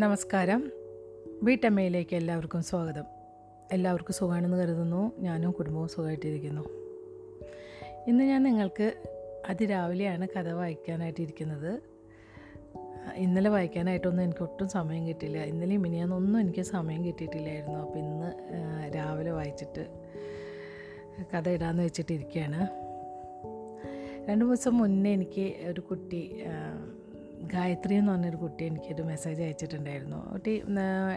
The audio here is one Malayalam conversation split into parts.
നമസ്കാരം. വീട്ടമ്മയിലേക്ക് എല്ലാവർക്കും സ്വാഗതം. എല്ലാവർക്കും സുഖമാണെന്ന് കരുതുന്നു. ഞാനും കുടുംബവും സുഖമായിട്ടിരിക്കുന്നു. ഇന്ന് ഞാൻ നിങ്ങൾക്ക് അതിരാവിലെയാണ് കഥ വായിക്കാനായിട്ടിരിക്കുന്നത്. ഇന്നലെ വായിക്കാനായിട്ടൊന്നും എനിക്ക് ഒട്ടും സമയം കിട്ടിയില്ല. ഇന്നലെ മിനിയാന്നൊന്നും എനിക്ക് സമയം കിട്ടിയിട്ടില്ലായിരുന്നു. അപ്പോൾ ഇന്ന് രാവിലെ വായിച്ചിട്ട് കഥ ഇടാമെന്ന് വെച്ചിട്ടിരിക്കുകയാണ്. രണ്ട് ദിവസം മുന്നേ എനിക്ക് ഒരു കുട്ടി ഗായത്രി എന്ന് പറഞ്ഞൊരു കുട്ടി എനിക്കൊരു മെസ്സേജ് അയച്ചിട്ടുണ്ടായിരുന്നു. കുട്ടി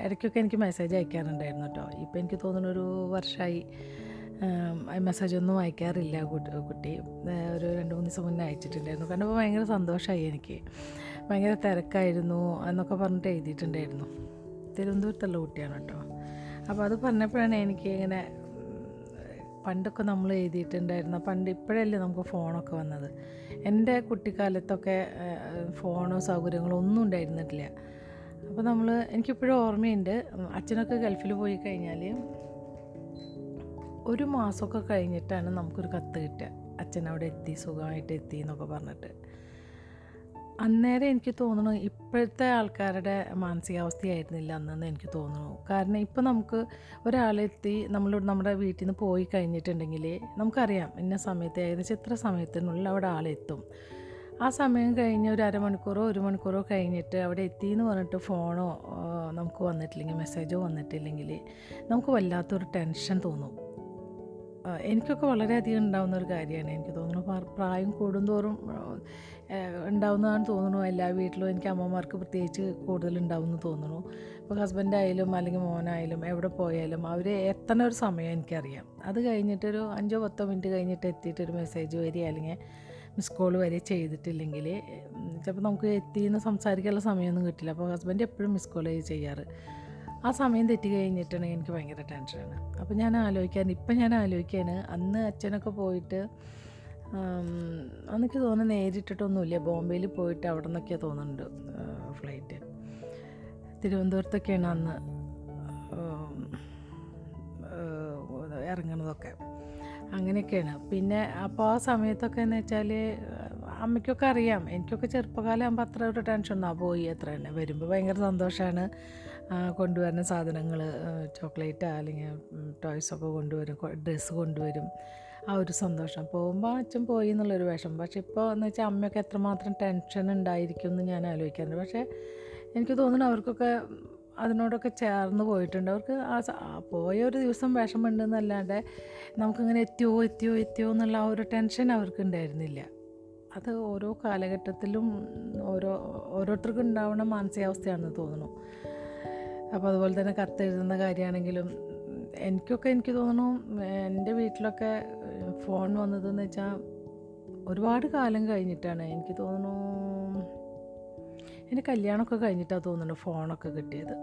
ഇടയ്ക്കൊക്കെ എനിക്ക് മെസ്സേജ് അയക്കാറുണ്ടായിരുന്നു കേട്ടോ ഇപ്പോൾ എനിക്ക് തോന്നുന്നു ഒരു വർഷമായി മെസ്സേജ് ഒന്നും അയക്കാറില്ല കുട്ടി ഒരു രണ്ട് മൂന്ന് ദിവസം മുന്നേ അയച്ചിട്ടുണ്ടായിരുന്നു. കാരണം ഇപ്പോൾ ഭയങ്കര സന്തോഷമായി എനിക്ക്. ഭയങ്കര തിരക്കായിരുന്നു എന്നൊക്കെ പറഞ്ഞിട്ട് എഴുതിയിട്ടുണ്ടായിരുന്നു. തിരുവനന്തപുരത്തുള്ള കുട്ടിയാണ് കേട്ടോ അപ്പോൾ അത് പറഞ്ഞപ്പോഴാണ് എനിക്ക് ഇങ്ങനെ പണ്ടൊക്കെ നമ്മൾ എഴുതിയിട്ടുണ്ടായിരുന്ന പണ്ട് ഇപ്പോഴല്ലേ നമുക്ക് ഫോണൊക്കെ വന്നത്. എന്റെ കുട്ടിക്കാലത്തൊക്കെ ഫോണോ സൗകര്യങ്ങളോ ഒന്നും ഉണ്ടായിരുന്നിട്ടില്ല. അപ്പോൾ നമ്മൾ എനിക്കിപ്പോഴും ഓർമ്മയുണ്ട് അച്ഛനൊക്കെ ഗൾഫിൽ പോയി കഴിഞ്ഞാൽ ഒരു മാസമൊക്കെ കഴിഞ്ഞിട്ടാണ് നമുക്കൊരു കത്ത് കിട്ടുക. അച്ഛൻ അവിടെ എത്തി സുഖമായിട്ട് എത്തി എന്നൊക്കെ പറഞ്ഞിട്ട്. അന്നേരം എനിക്ക് തോന്നുന്നു ഇപ്പോഴത്തെ ആൾക്കാരുടെ മാനസികാവസ്ഥയായിരുന്നില്ല അന്നെന്ന് എനിക്ക് തോന്നുന്നു. കാരണം ഇപ്പോൾ നമുക്ക് ഒരാളെത്തി നമ്മളോട് നമ്മുടെ വീട്ടിൽ നിന്ന് പോയി കഴിഞ്ഞിട്ടുണ്ടെങ്കിൽ നമുക്കറിയാം ഇന്ന സമയത്ത് ഏകദേശം ഇത്ര സമയത്തിനുള്ളിൽ അവിടെ ആളെത്തും. ആ സമയം കഴിഞ്ഞ് ഒരു അരമണിക്കൂറോ ഒരു മണിക്കൂറോ കഴിഞ്ഞിട്ട് അവിടെ എത്തി എന്ന് പറഞ്ഞിട്ട് ഫോണോ നമുക്ക് വന്നിട്ടില്ലെങ്കിൽ മെസ്സേജോ വന്നിട്ടില്ലെങ്കിൽ നമുക്ക് വല്ലാത്തൊരു ടെൻഷൻ തോന്നും. എനിക്കൊക്കെ വളരെയധികം ഉണ്ടാകുന്ന ഒരു കാര്യമാണ്. എനിക്ക് തോന്നുന്നു പ്രായം കൂടുന്തോറും ഉണ്ടാവുന്നതാണ് തോന്നുന്നു. എല്ലാ വീട്ടിലും എനിക്ക് അമ്മമാർക്ക് പ്രത്യേകിച്ച് കൂടുതൽ ഉണ്ടാവുമെന്ന് തോന്നുന്നു. ഇപ്പോൾ ഹസ്ബൻഡായാലും അല്ലെങ്കിൽ മോനായാലും എവിടെ പോയാലും അവർ എത്തണ ഒരു സമയം എനിക്കറിയാം. അത് കഴിഞ്ഞിട്ടൊരു അഞ്ചോ പത്തോ മിനിറ്റ് കഴിഞ്ഞിട്ട് എത്തിയിട്ടൊരു മെസ്സേജ് വരിക അല്ലെങ്കിൽ മിസ് കോൾ വരെ ചെയ്തിട്ടില്ലെങ്കിൽ ചിലപ്പോൾ നമുക്ക് എത്തിയെന്ന് സംസാരിക്കാനുള്ള സമയമൊന്നും കിട്ടില്ല. അപ്പോൾ ഹസ്ബൻഡ് എപ്പോഴും മിസ് കോൾ ചെയ്യാറ്. ആ സമയം തെറ്റി കഴിഞ്ഞിട്ടുണ്ടെങ്കിൽ എനിക്ക് ഭയങ്കര ടെൻഷനാണ് അപ്പോൾ ഞാൻ ആലോചിക്കാൻ ഇപ്പം ഞാൻ ആലോചിക്കുകയാണ്. അന്ന് അച്ഛനൊക്കെ പോയിട്ട് ആം, അന്നെനിക്ക് തോന്നുന്നു നേരിട്ടിട്ടൊന്നുമില്ല. ബോംബെയിൽ പോയിട്ട് അവിടെ നിന്നൊക്കെയാണ് തോന്നുന്നുണ്ട് ഫ്ലൈറ്റ്. തിരുവനന്തപുരത്തൊക്കെയാണ് അന്ന് ആം, ഇറങ്ങണതൊക്കെ അങ്ങനെയൊക്കെയാണ്. പിന്നെ അപ്പോൾ ആ സമയത്തൊക്കെ എന്ന് വെച്ചാൽ അമ്മയ്ക്കൊക്കെ അറിയാം. എനിക്കൊക്കെ ചെറുപ്പകാലം ആകുമ്പോൾ അത്ര ഒരു ടെൻഷൻ ഒന്നും പോയി അത്ര തന്നെ. വരുമ്പോൾ ഭയങ്കര സന്തോഷമാണ് കൊണ്ടുവരുന്ന സാധനങ്ങൾ ചോക്ലേറ്റ് അല്ലെങ്കിൽ ടോയ്സൊക്കെ കൊണ്ടുവരും ഡ്രസ്സ് കൊണ്ടുവരും. ആ ഒരു സന്തോഷം. പോകുമ്പോൾ അച്ഛൻ പോയി എന്നുള്ളൊരു വിഷം പക്ഷെ ഇപ്പോൾ എന്ന് വെച്ചാൽ അമ്മയൊക്കെ എത്രമാത്രം ടെൻഷൻ ഉണ്ടായിരിക്കും എന്ന് ഞാൻ ആലോചിക്കാറുണ്ട്. പക്ഷേ എനിക്ക് തോന്നുന്നു അവർക്കൊക്കെ അതിനോടൊക്കെ ചേർന്ന് പോയിട്ടുണ്ട്. അവർക്ക് ആ പോയ ഒരു ദിവസം വിഷമമുണ്ടെന്നല്ലാണ്ട് നമുക്കിങ്ങനെ എത്തിയോ എത്തിയോ എത്തിയോ എന്നുള്ള ആ ഒരു ടെൻഷൻ അവർക്ക് ഉണ്ടായിരുന്നില്ല. അത് ഓരോ കാലഘട്ടത്തിലും ഓരോ ഓരോരുത്തർക്കും ഉണ്ടാവുന്ന മാനസികാവസ്ഥയാണെന്ന് തോന്നുന്നു. അപ്പോൾ അതുപോലെ തന്നെ കത്തെഴുതുന്ന കാര്യമാണെങ്കിലും എനിക്കൊക്കെ എനിക്ക് തോന്നുന്നു എന്റെ വീട്ടിലൊക്കെ ഫോൺ വന്നതെന്ന് വെച്ചാൽ ഒരുപാട് കാലം കഴിഞ്ഞിട്ടാണ്. എനിക്ക് തോന്നുന്നു എന്റെ കല്യാണമൊക്കെ കഴിഞ്ഞിട്ടാണ് തോന്നുന്നു ഫോണൊക്കെ കിട്ടിയത്.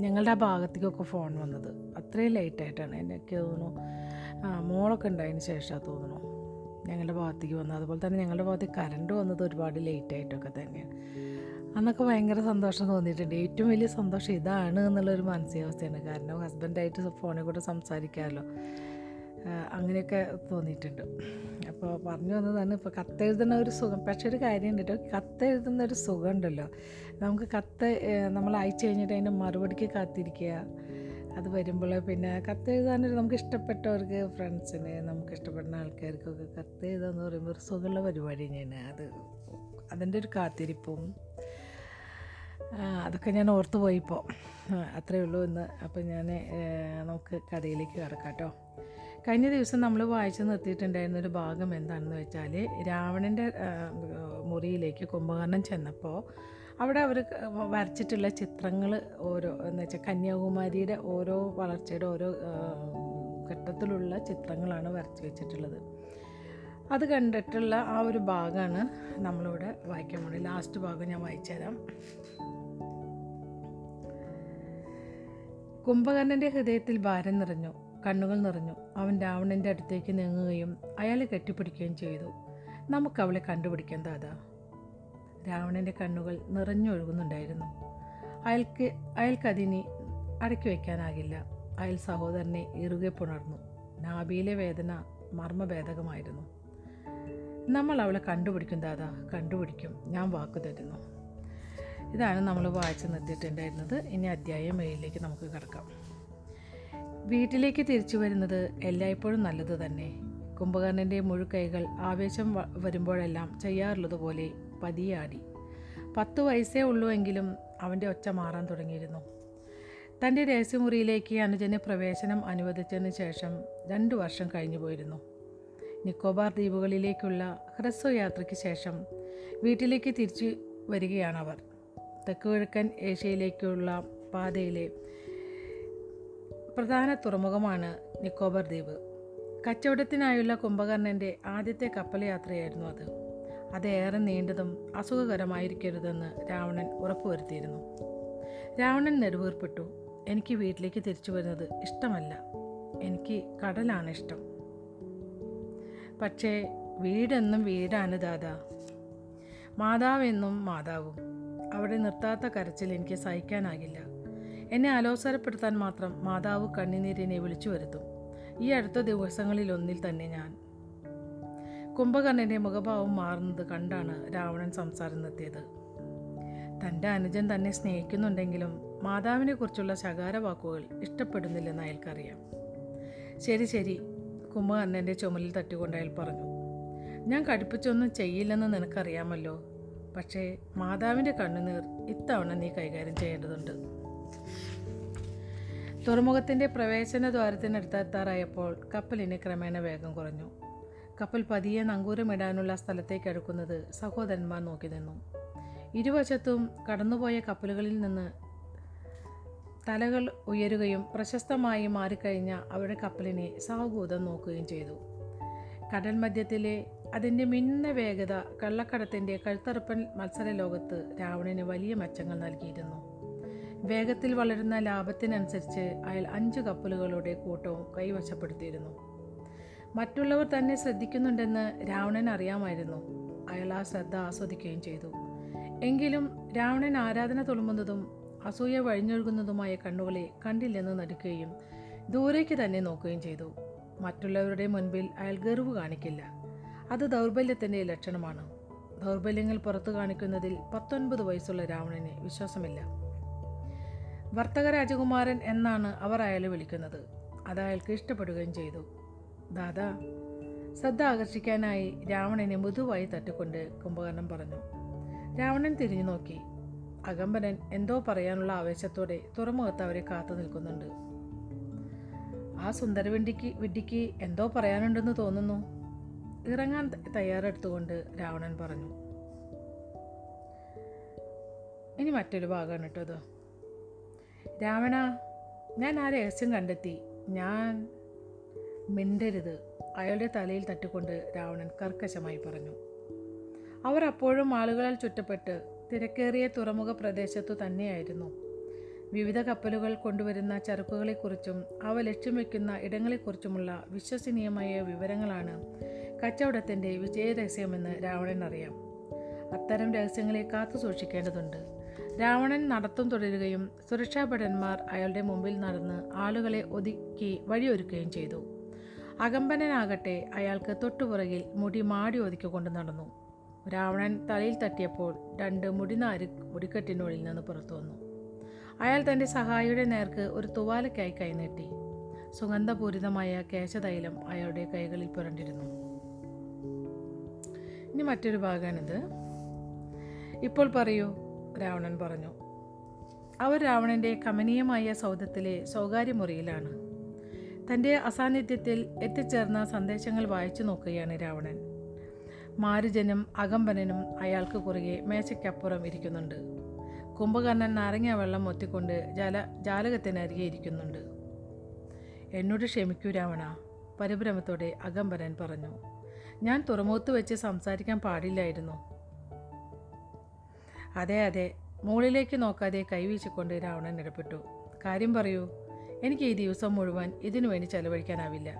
ഞങ്ങളുടെ ആ ഭാഗത്തേക്കൊക്കെ ഫോൺ വന്നത്. അത്രയും ലേറ്റായിട്ടാണ്. എനിക്ക് തോന്നുന്നു മോളൊക്കെ ഉണ്ടായതിന് ശേഷമാണ് തോന്നുന്നു ഞങ്ങളുടെ ഭാഗത്തേക്ക് വന്നത്. അതുപോലെ തന്നെ ഞങ്ങളുടെ ഭാഗത്തേക്ക് കറണ്ട് വന്നത് ഒരുപാട് ലേറ്റായിട്ടൊക്കെ തന്നെയാണ്. അന്നൊക്കെ ഭയങ്കര സന്തോഷം തോന്നിയിട്ടുണ്ട്. ഏറ്റവും വലിയ സന്തോഷം ഇതാണ് എന്നുള്ളൊരു മാനസികാവസ്ഥയാണ്. കാരണം ഹസ്ബൻഡായിട്ട് ഫോണിൽ കൂടെ സംസാരിക്കാമല്ലോ. അങ്ങനെയൊക്കെ തോന്നിയിട്ടുണ്ട്. അപ്പോൾ പറഞ്ഞു വന്നതാണ് ഇപ്പോൾ കത്തെഴുതുന്ന ഒരു സുഖം. പക്ഷേ ഒരു കാര്യമുണ്ട് കേട്ടോ കത്തെഴുതുന്ന ഒരു സുഖം ഉണ്ടല്ലോ നമുക്ക് കത്ത് നമ്മൾ അയച്ചു കഴിഞ്ഞിട്ട് അതിന്റെ മറുപടിക്ക് കാത്തിരിക്കുക. അത് വരുമ്പോൾ പിന്നെ കത്ത് എഴുതാനൊരു നമുക്ക് ഇഷ്ടപ്പെട്ടവർക്ക് ഫ്രണ്ട്സിന് നമുക്ക് ഇഷ്ടപ്പെടുന്ന ആൾക്കാർക്കൊക്കെ കത്ത് എന്ന് പറയുമ്പോൾ ഒരു സുഖമുള്ള പരിപാടി തന്നെയാണ്. അത് അതിന്റെ ഒരു കാത്തിരിപ്പും അതൊക്കെ ഞാൻ ഓർത്തു പോയിപ്പോൾ അത്രയേ ഉള്ളൂ ഇന്ന്. അപ്പം ഞാൻ നമുക്ക് കഥയിലേക്ക് കിടക്കാം കേട്ടോ കഴിഞ്ഞ ദിവസം നമ്മൾ വായിച്ച് നിർത്തിയിട്ടുണ്ടായിരുന്ന ഒരു ഭാഗം എന്താണെന്ന് വെച്ചാൽ രാവണന്റെ മുറിയിലേക്ക് കുംഭകർണൻ ചെന്നപ്പോൾ അവിടെ അവർ വരച്ചിട്ടുള്ള ചിത്രങ്ങൾ ഓരോ എന്ന് വെച്ചാൽ കന്യാകുമാരിയുടെ ഓരോ വളർച്ചയുടെ ഓരോ ഘട്ടത്തിലുള്ള ചിത്രങ്ങളാണ് വരച്ച് വെച്ചിട്ടുള്ളത്. അത് കണ്ടിട്ടുള്ള ആ ഒരു ഭാഗമാണ് നമ്മളിവിടെ വായിക്കാൻ പോകുന്നത് ലാസ്റ്റ് ഭാഗം ഞാൻ വായിച്ചു തരാം. കുംഭകർണന്റെ ഹൃദയത്തിൽ ഭാരം നിറഞ്ഞു കണ്ണുകൾ നിറഞ്ഞു. അവൻ രാവണന്റെ അടുത്തേക്ക് നീങ്ങുകയും അയാളെ കെട്ടിപ്പിടിക്കുകയും ചെയ്തു. നമുക്ക് അവളെ കണ്ടുപിടിക്കാൻ ദാദാ. രാവണന്റെ കണ്ണുകൾ നിറഞ്ഞൊഴുകുന്നുണ്ടായിരുന്നു. അയാൾക്ക് അയാൾക്കതിനെ അടക്കി വയ്ക്കാനാകില്ല. അയാൾ സഹോദരനെ ഇറുകെ പുണർന്നു. നാഭിയിലെ വേദന മർമ്മഭേദകമായിരുന്നു. നമ്മൾ അവളെ കണ്ടുപിടിക്കും ദാദാ. കണ്ടുപിടിക്കും. ഞാൻ വാക്കു തരുന്നു. ഇതാണ് നമ്മൾ വായിച്ച് നിർത്തിയിട്ടുണ്ടായിരുന്നത് ഇനി അധ്യായം ഏഴിലേക്ക് നമുക്ക് കിടക്കാം. വീട്ടിലേക്ക് തിരിച്ചു വരുന്നത് എല്ലായ്പ്പോഴും നല്ലത് തന്നെ. കുംഭകർണന്റെ മുഴുക്കൈകൾ ആവേശം വരുമ്പോഴെല്ലാം ചെയ്യാറുള്ളതുപോലെ പതിയാടി. പത്ത് വയസ്സേ ഉള്ളൂ എങ്കിലും അവന്റെ ഒച്ച മാറാൻ തുടങ്ങിയിരുന്നു. തന്റെ രഹസ്യമുറിയിലേക്ക് അനുജന് പ്രവേശനം അനുവദിച്ചതിന് ശേഷം രണ്ട് വർഷം കഴിഞ്ഞു പോയിരുന്നു. നിക്കോബാർ ദ്വീപുകളിലേക്കുള്ള ഹ്രസ്വയാത്രയ്ക്ക് ശേഷം വീട്ടിലേക്ക് തിരിച്ചു വരികയാണവർ. തെക്കുകിഴക്കൻ ഏഷ്യയിലേക്കുള്ള പാതയിലെ പ്രധാന തുറമുഖമാണ് നിക്കോബർ ദ്വീപ്. കച്ചവടത്തിനായുള്ള കുംഭകർണന്റെ ആദ്യത്തെ കപ്പൽ യാത്രയായിരുന്നു അത്. അത് ഏറെ നീണ്ടതും അസുഖകരമായിരിക്കരുതെന്ന് രാവണൻ ഉറപ്പുവരുത്തിയിരുന്നു. രാവണൻ നെടുവീർപ്പെട്ടു. എനിക്ക് വീട്ടിലേക്ക് തിരിച്ചു വരുന്നത് ഇഷ്ടമല്ല. എനിക്ക് കടലാണ് ഇഷ്ടം. പക്ഷേ വീടെന്നും വീടാണ് ദാദാ. മാതാവെന്നും മാതാവും. അവിടെ നിർത്താത്ത കരച്ചിൽ എനിക്ക് സഹിക്കാനാകില്ല. എന്നെ അലോസരപ്പെടുത്താൻ മാത്രം മാതാവ് കണ്ണിനീരിനെ വിളിച്ചു വരുത്തും. ഈ അടുത്ത ദിവസങ്ങളിലൊന്നിൽ തന്നെ ഞാൻ. കുംഭകർണന്റെ മുഖഭാവം മാറുന്നത് കണ്ടാണ് രാവണൻ സംസാരം നിർത്തിയത്. തന്റെ അനുജൻ തന്നെ സ്നേഹിക്കുന്നുണ്ടെങ്കിലും മാതാവിനെക്കുറിച്ചുള്ള ശകാര വാക്കുകൾ ഇഷ്ടപ്പെടുന്നില്ലെന്ന് അയാൾക്കറിയാം. ശരി ശരി കുംഭകർണന്റെ ചുമലിൽ തട്ടിക്കൊണ്ട് അയാൾ പറഞ്ഞു. ഞാൻ കടുപ്പിച്ചൊന്നും ചെയ്യില്ലെന്ന് നിനക്കറിയാമല്ലോ. പക്ഷേ മാതാവിന്റെ കണ്ണുനീർ ഇത്തവണ നീ കൈകാര്യം ചെയ്യേണ്ടതുണ്ട്. തുറമുഖത്തിന്റെ പ്രവേശന ദ്വാരത്തിനടുത്തെത്താറായപ്പോൾ കപ്പലിന് ക്രമേണ വേഗം കുറഞ്ഞു. കപ്പൽ പതിയെ നങ്കൂരമിടാനുള്ള സ്ഥലത്തേക്ക് അടുക്കുന്നത് സഹോദരന്മാർ നോക്കി നിന്നു. ഇരുവശത്തും കടന്നുപോയ കപ്പലുകളിൽ നിന്ന് തലകൾ ഉയരുകയും പ്രശസ്തമായി മാറിക്കഴിഞ്ഞ അവരുടെ കപ്പലിനെ സാവകൂതം നോക്കുകയും ചെയ്തു. കടൽ മധ്യത്തിലെ അതിന്റെ മിന്ന വേഗത കള്ളക്കടത്തിന്റെ കഴുത്തറുപ്പൻ മത്സര ലോകത്ത് രാവണന് വലിയ മെച്ചങ്ങൾ നൽകിയിരുന്നു. വേഗത്തിൽ വളരുന്ന ലാഭത്തിനനുസരിച്ച് അയാൾ അഞ്ച് കപ്പലുകളുടെ കൂട്ടവും കൈവശപ്പെടുത്തിയിരുന്നു. മറ്റുള്ളവർ തന്നെ ശ്രദ്ധിക്കുന്നുണ്ടെന്ന് രാവണൻ അറിയാമായിരുന്നു. അയാൾ ആ ശ്രദ്ധ ആസ്വദിക്കുകയും ചെയ്തു. എങ്കിലും രാവണൻ ആരാധന തുളുമ്പുന്നതും അസൂയ വഴിഞ്ഞൊഴുകുന്നതുമായ കണ്ണുകളെ കണ്ടില്ലെന്ന് നടിക്കുകയും ദൂരേക്ക് തന്നെ നോക്കുകയും ചെയ്തു. മറ്റുള്ളവരുടെ മുൻപിൽ അയാൾ ഗർവ് കാണിക്കില്ല. അത് ദൗർബല്യത്തിന്റെ ലക്ഷണമാണ്. ദൗർബല്യങ്ങൾ പുറത്തു കാണിക്കുന്നതിൽ പത്തൊൻപത് വയസ്സുള്ള രാവണന് വിശ്വാസമില്ല. വർത്തക രാജകുമാരൻ എന്നാണ് അവർ അയാളെ വിളിക്കുന്നത്. അത് അയാൾക്ക് ഇഷ്ടപ്പെടുകയും ചെയ്തു. ദാദാ ശ്രദ്ധ ആകർഷിക്കാനായി രാവണനെ മൃദുവായി തട്ടിക്കൊണ്ട് കുംഭകർണൻ പറഞ്ഞു. രാവണൻ തിരിഞ്ഞു നോക്കി. അകമ്പനൻ എന്തോ പറയാനുള്ള ആവേശത്തോടെ തുറമുഖത്ത് അവരെ കാത്തു നിൽക്കുന്നുണ്ട്. ആ സുന്ദരവിണ്ടിക്ക് വിഡ്ഡിക്ക് എന്തോ പറയാനുണ്ടെന്ന് തോന്നുന്നു. ഇറങ്ങാൻ തയ്യാറെടുത്തുകൊണ്ട് രാവണൻ പറഞ്ഞു. ഇനി മറ്റൊരു ഭാഗമാണ് കേട്ടോ രാവണ ഞാൻ ആ രഹസ്യം കണ്ടെത്തി. ഞാൻ മിണ്ടരുത്. അയാളുടെ തലയിൽ തട്ടിക്കൊണ്ട് രാവണൻ കർക്കശമായി പറഞ്ഞു. അവർ അപ്പോഴും ആളുകളാൽ ചുറ്റപ്പെട്ട് തിരക്കേറിയ തുറമുഖ പ്രദേശത്തു തന്നെയായിരുന്നു. വിവിധ കപ്പലുകൾ കൊണ്ടുവരുന്ന ചരക്കുകളെക്കുറിച്ചും അവ ലക്ഷ്യം വയ്ക്കുന്ന ഇടങ്ങളെക്കുറിച്ചുമുള്ള വിശ്വസനീയമായ വിവരങ്ങളാണ് കച്ചവടത്തിന്റെ വിജയരഹസ്യമെന്ന് രാവണൻ അറിയാം അത്തരം രഹസ്യങ്ങളെ കാത്തു സൂക്ഷിക്കേണ്ടതുണ്ട്. രാവണൻ നടത്തം തുടരുകയും സുരക്ഷാഭടന്മാർ അയാളുടെ മുമ്പിൽ നടന്ന് ആളുകളെ ഒതുക്കി വഴിയൊരുക്കുകയും ചെയ്തു. അകമ്പനനാകട്ടെ അയാൾക്ക് തൊട്ടുപുറകിൽ മുടി മാടി ഒതുക്കിക്കൊണ്ട് നടന്നു. രാവണൻ തലയിൽ തട്ടിയപ്പോൾ രണ്ട് മുടിനാര് മുടിക്കെട്ടിനുള്ളിൽ നിന്ന് പുറത്തു വന്നു. അയാൾ തന്റെ സഹായിയുടെ നേർക്ക് ഒരു തുവാലയ്ക്കായി കൈനീട്ടി. സുഗന്ധപൂരിതമായ കേശതൈലം അയാളുടെ കൈകളിൽ പുരണ്ടിരുന്നു. ഇനി മറ്റൊരു ഭാഗമാണിത്. ഇപ്പോൾ പറയൂ രാവണൻ പറഞ്ഞു. അവർ രാവണന്റെ കമനീയമായ സൗധത്തിലെ സ്വകാര്യ മുറിയിലാണ്. തന്റെ അസാന്നിധ്യത്തിൽ എത്തിച്ചേർന്ന സന്ദേശങ്ങൾ വായിച്ചു നോക്കുകയാണ് രാവണൻ. മാരുജനും അകമ്പനനും അയാൾക്ക് കുറുകെ മേശയ്ക്കപ്പുറം ഇരിക്കുന്നുണ്ട്. കുംഭകർണൻ നാരങ്ങ വെള്ളം ഒത്തിക്കൊണ്ട് ജാല ജാലകത്തിനരികെ ഇരിക്കുന്നുണ്ട്. എന്നോട് ക്ഷമിക്കൂ രാവണ പരിഭ്രമത്തോടെ അകമ്പനൻ പറഞ്ഞു. ഞാൻ തുറമുഖത്ത് വെച്ച് സംസാരിക്കാൻ പാടില്ലായിരുന്നു. അതെ അതെ. മുകളിലേക്ക് നോക്കാതെ കൈവീശിക്കൊണ്ട് രാവണൻ ഇടപെട്ടു. കാര്യം പറയൂ എനിക്ക് ഈ ദിവസം മുഴുവൻ ഇതിനു വേണ്ടി ചെലവഴിക്കാനാവില്ല.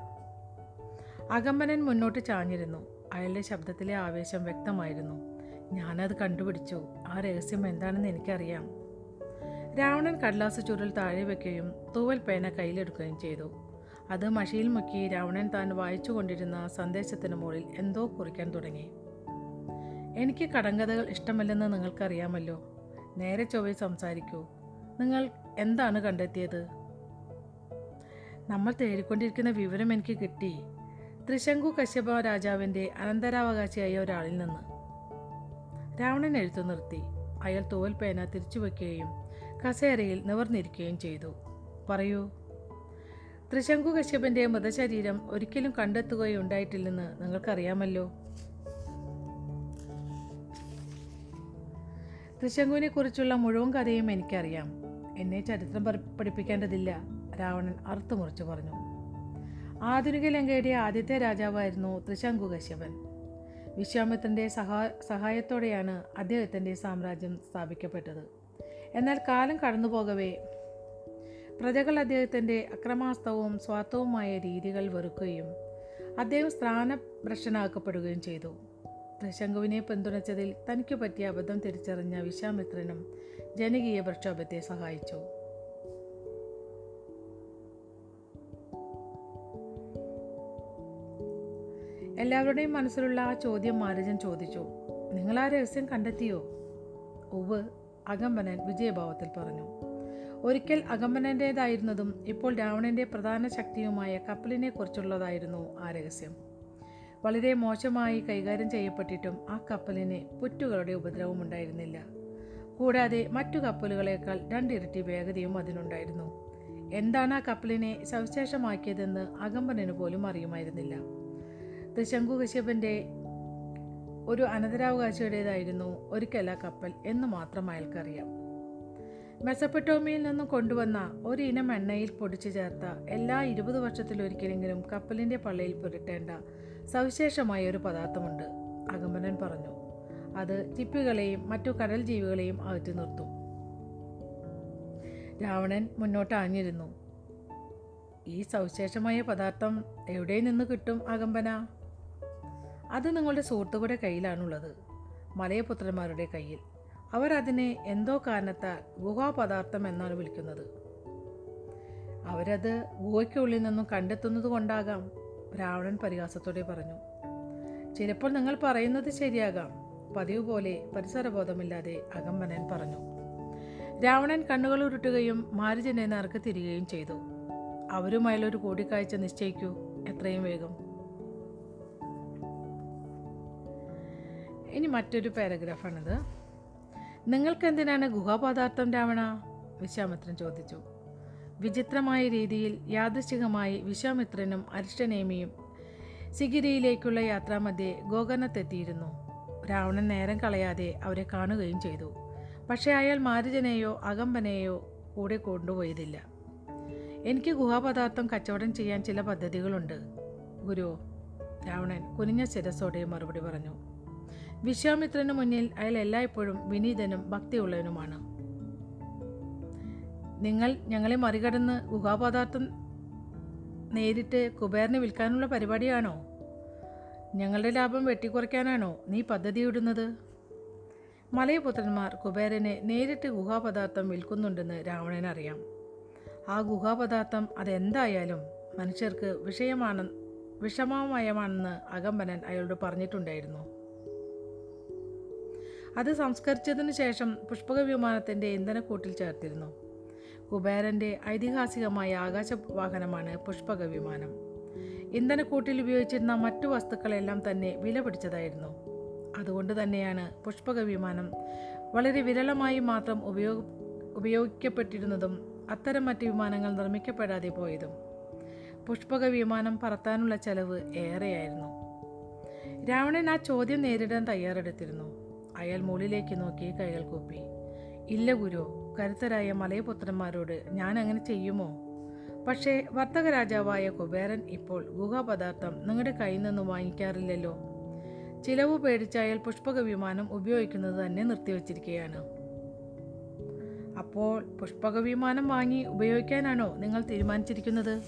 അകമ്പനൻ മുന്നോട്ട് ചാഞ്ഞിരുന്നു. അയാളുടെ ശബ്ദത്തിലെ ആവേശം വ്യക്തമായിരുന്നു. ഞാനത് കണ്ടുപിടിച്ചു. ആ രഹസ്യം എന്താണെന്ന് എനിക്കറിയാം. രാവണൻ കടലാസ് ചുരുൾ താഴെ വെക്കുകയും തൂവൽ പേന കയ്യിലെടുക്കുകയും ചെയ്തു. അത് മഷിയിൽ മുക്കി രാവണൻ താൻ വായിച്ചു കൊണ്ടിരുന്ന സന്ദേശത്തിന് മുകളിൽ എന്തോ കുറിക്കാൻ തുടങ്ങി. എനിക്ക് കടങ്കഥകൾ ഇഷ്ടമല്ലെന്ന് നിങ്ങൾക്കറിയാമല്ലോ. നേരെ ചൊവ്വെ സംസാരിക്കൂ. നിങ്ങൾ എന്താണ് കണ്ടെത്തിയത്? നമ്മൾ തേടിക്കൊണ്ടിരിക്കുന്ന വിവരം എനിക്ക് കിട്ടി. ത്രിശങ്കു കശ്യപ രാജാവിന്റെ അനന്തരാവകാശിയായ ഒരാളിൽ നിന്ന്. രാവണൻ എഴുത്തു നിർത്തി. അയാൾ തോൽപേന തിരിച്ചു വയ്ക്കുകയും കസേരയിൽ നിവർന്നിരിക്കുകയും ചെയ്തു. പറയൂ. ത്രിശങ്കു കശ്യപന്റെ മൃതശരീരം ഒരിക്കലും കണ്ടെത്തുകയുണ്ടായിട്ടില്ലെന്ന് നിങ്ങൾക്കറിയാമല്ലോ. ത്രിശങ്കുവിനെ കുറിച്ചുള്ള മുഴുവൻ കഥയും എനിക്കറിയാം. എന്നെ ചരിത്രം പഠി- പഠിപ്പിക്കേണ്ടതില്ല രാവണൻ അറുത്തുമുറിച്ചു പറഞ്ഞു. ആധുനിക ലങ്കയുടെ ആദ്യത്തെ രാജാവായിരുന്നു ത്രിശങ്കു കശ്യപൻ. വിശ്വാമിത്രന്റെ സഹാ സഹായത്തോടെയാണ് അദ്ദേഹത്തിന്റെ സാമ്രാജ്യം സ്ഥാപിക്കപ്പെട്ടത്. എന്നാൽ കാലം കടന്നുപോകവേ പ്രജകൾ അദ്ദേഹത്തിന്റെ അക്രമാസ്തവും സ്വാർത്ഥവുമായ രീതികൾ വെറുക്കുകയും അദ്ദേഹം സ്ഥാനഭ്രഷ്ടനാക്കപ്പെടുകയും ചെയ്തു. ത്രിശങ്കുവിനെ പിന്തുണച്ചതിൽ തനിക്ക് പറ്റിയ അബദ്ധം തിരിച്ചറിഞ്ഞ വിശ്വാമിത്രനും ജനകീയ പ്രക്ഷോഭത്തെ സഹായിച്ചു. എല്ലാവരുടെയും മനസ്സിലുള്ള ആ ചോദ്യം മാരജൻ ചോദിച്ചു. നിങ്ങൾ ആ രഹസ്യം കണ്ടെത്തിയോ? ഉവ് അകമ്പനൻ വിജയഭാവത്തിൽ പറഞ്ഞു. ഒരിക്കൽ അകമ്പനന്റേതായിരുന്നതും ഇപ്പോൾ രാവണന്റെ പ്രധാന ശക്തിയുമായ കപ്പലിനെ കുറിച്ചുള്ളതായിരുന്നു ആ രഹസ്യം. വളരെ മോശമായി കൈകാര്യം ചെയ്യപ്പെട്ടിട്ടും ആ കപ്പലിന് പുറ്റുകളുടെ ഉപദ്രവം ഉണ്ടായിരുന്നില്ല. കൂടാതെ മറ്റു കപ്പലുകളേക്കാൾ രണ്ടിരട്ടി വേഗതയും അതിനുണ്ടായിരുന്നു. എന്താണ് ആ കപ്പലിനെ സവിശേഷമാക്കിയതെന്ന് അകമ്പനന് പോലും അറിയുമായിരുന്നില്ല. തൃശങ്കു കശ്യപന്റെ ഒരു അനന്തരാവകാശിയുടേതായിരുന്നു ഒരിക്കൽ ആ കപ്പൽ എന്ന് മാത്രം അയാൾക്കറിയാം. മെസപ്പട്ടോമിയിൽ നിന്നും കൊണ്ടുവന്ന ഒരു ഇനം എണ്ണയിൽ പൊടിച്ചു ചേർത്ത എല്ലാ ഇരുപത് വർഷത്തിലൊരിക്കലെങ്കിലും കപ്പലിന്റെ പള്ളയിൽ പുരട്ടേണ്ട സവിശേഷമായ ഒരു പദാർത്ഥമുണ്ട് അകമ്പനൻ പറഞ്ഞു. അത് ചിപ്പികളെയും മറ്റു കടൽ ജീവികളെയും അകറ്റി നിർത്തും. രാവണൻ മുന്നോട്ട് ആഞ്ഞിരുന്നു ഈ സവിശേഷമായ പദാർത്ഥം എവിടെ നിന്ന് കിട്ടും അകമ്പന അത് നിങ്ങളുടെ സുഹൃത്തുക്കളുടെ കയ്യിലാണുള്ളത് മലയപുത്രന്മാരുടെ കയ്യിൽ. അവർ അതിനെ എന്തോ കാരണത്താൽ ഗുഹാപദാർത്ഥം എന്നാണ് വിളിക്കുന്നത്. അവരത് ഗുഹയ്ക്കുള്ളിൽ നിന്നും കണ്ടെത്തുന്നത് കൊണ്ടാകാം രാവണൻ പരിഹാസത്തോടെ പറഞ്ഞു. ചിലപ്പോൾ നിങ്ങൾ പറയുന്നത് ശരിയാകാം പതിവ് പോലെ പരിസരബോധമില്ലാതെ അകമ്പനൻ പറഞ്ഞു. രാവണൻ കണ്ണുകൾ ഉരുട്ടുകയും മാരുജനെ നേർക്ക് തിരികുകയും ചെയ്തു. അവരുമായുള്ളൊരു കൂടിക്കാഴ്ച നിശ്ചയിക്കൂ എത്രയും വേഗം. ഇനി മറ്റൊരു പാരഗ്രാഫാണിത്. നിങ്ങൾക്കെന്തിനാണ് ഗുഹാപദാർത്ഥം രാവണ? വിശ്വാമിത്രൻ ചോദിച്ചു. വിചിത്രമായ രീതിയിൽ യാദൃശികമായി വിശ്വാമിത്രനും അരിഷ്ടനേമിയും സിഗിരിയിലേക്കുള്ള യാത്രാമധ്യേ ഗോകർണത്തെത്തിയിരുന്നു. രാവണൻ നേരം കളയാതെ അവരെ കാണുകയും ചെയ്തു. പക്ഷേ അയാൾ മാരുജനെയോ അകമ്പനെയോ കൂടെ കൊണ്ടുപോയതില്ല. എനിക്ക് ഗുഹാപദാർത്ഥം കച്ചവടം ചെയ്യാൻ ചില പദ്ധതികളുണ്ട്. ഗുരു രാവണൻ കുനിഞ്ഞ ശിരസോടെ മറുപടി പറഞ്ഞു. വിശ്വാമിത്രന് മുന്നിൽ അയാൾ എല്ലായ്പ്പോഴും വിനീതനും ഭക്തിയുള്ളവനുമാണ്. നിങ്ങൾ ഞങ്ങളെ മറികടന്ന് ഗുഹാപദാർത്ഥം നേരിട്ട് കുബേറിന് വിൽക്കാനുള്ള പരിപാടിയാണോ? ഞങ്ങളുടെ ലാഭം വെട്ടിക്കുറയ്ക്കാനാണോ നീ പദ്ധതിയിടുന്നത്? മലയപുത്രന്മാർ കുബേരനെ നേരിട്ട് ഗുഹാപദാർത്ഥം വിൽക്കുന്നുണ്ടെന്ന് രാവണൻ അറിയാം. ആ ഗുഹാപദാർത്ഥം അതെന്തായാലും മനുഷ്യർക്ക് വിഷയമാണ് വിഷമമയമാണെന്ന് അകമ്പനൻ അയാളോട് പറഞ്ഞിട്ടുണ്ടായിരുന്നു. അത് സംസ്കരിച്ചതിനു ശേഷം പുഷ്പക വിമാനത്തിന്റെ ഇന്ധനക്കൂട്ടിൽ ചേർത്തിരുന്നു. കുബേരന്റെ ഐതിഹാസികമായ ആകാശവാഹനമാണ് പുഷ്പക വിമാനം ഇന്ധനക്കൂട്ടിൽ ഉപയോഗിച്ചിരുന്ന മറ്റു വസ്തുക്കളെല്ലാം തന്നെ വില പിടിച്ചതായിരുന്നു. അതുകൊണ്ട് തന്നെയാണ് പുഷ്പക വിമാനം വളരെ വിരളമായി മാത്രം ഉപയോഗ ഉപയോഗിക്കപ്പെട്ടിരുന്നതും അത്തരം മറ്റ് വിമാനങ്ങൾ നിർമ്മിക്കപ്പെടാതെ പോയതും. പുഷ്പക വിമാനം പറത്താനുള്ള ചെലവ് ഏറെയായിരുന്നു. രാവണൻ ആ ചോദ്യം നേരിടാൻ തയ്യാറെടുത്തിരുന്നു. അയാൾ മുകളിലേക്ക് നോക്കി കൈകൾ കൂപ്പി. ഇല്ല ഗുരു കരുത്തരായ മലയപുത്രന്മാരോട് ഞാൻ അങ്ങനെ ചെയ്യുമോ? പക്ഷേ വർത്തക രാജാവായ കുബേരൻ ഇപ്പോൾ ഗുഹാപദാർത്ഥം നിങ്ങളുടെ കയ്യിൽ നിന്ന് വാങ്ങിക്കാറില്ലല്ലോ. ചിലവ് പേടിച്ച് അയാൾ പുഷ്പക വിമാനം ഉപയോഗിക്കുന്നത് തന്നെ നിർത്തിവച്ചിരിക്കുകയാണ് അപ്പോൾ പുഷ്പക വിമാനം വാങ്ങി ഉപയോഗിക്കാനാണോ നിങ്ങൾ തീരുമാനിച്ചിരിക്കുന്നത്?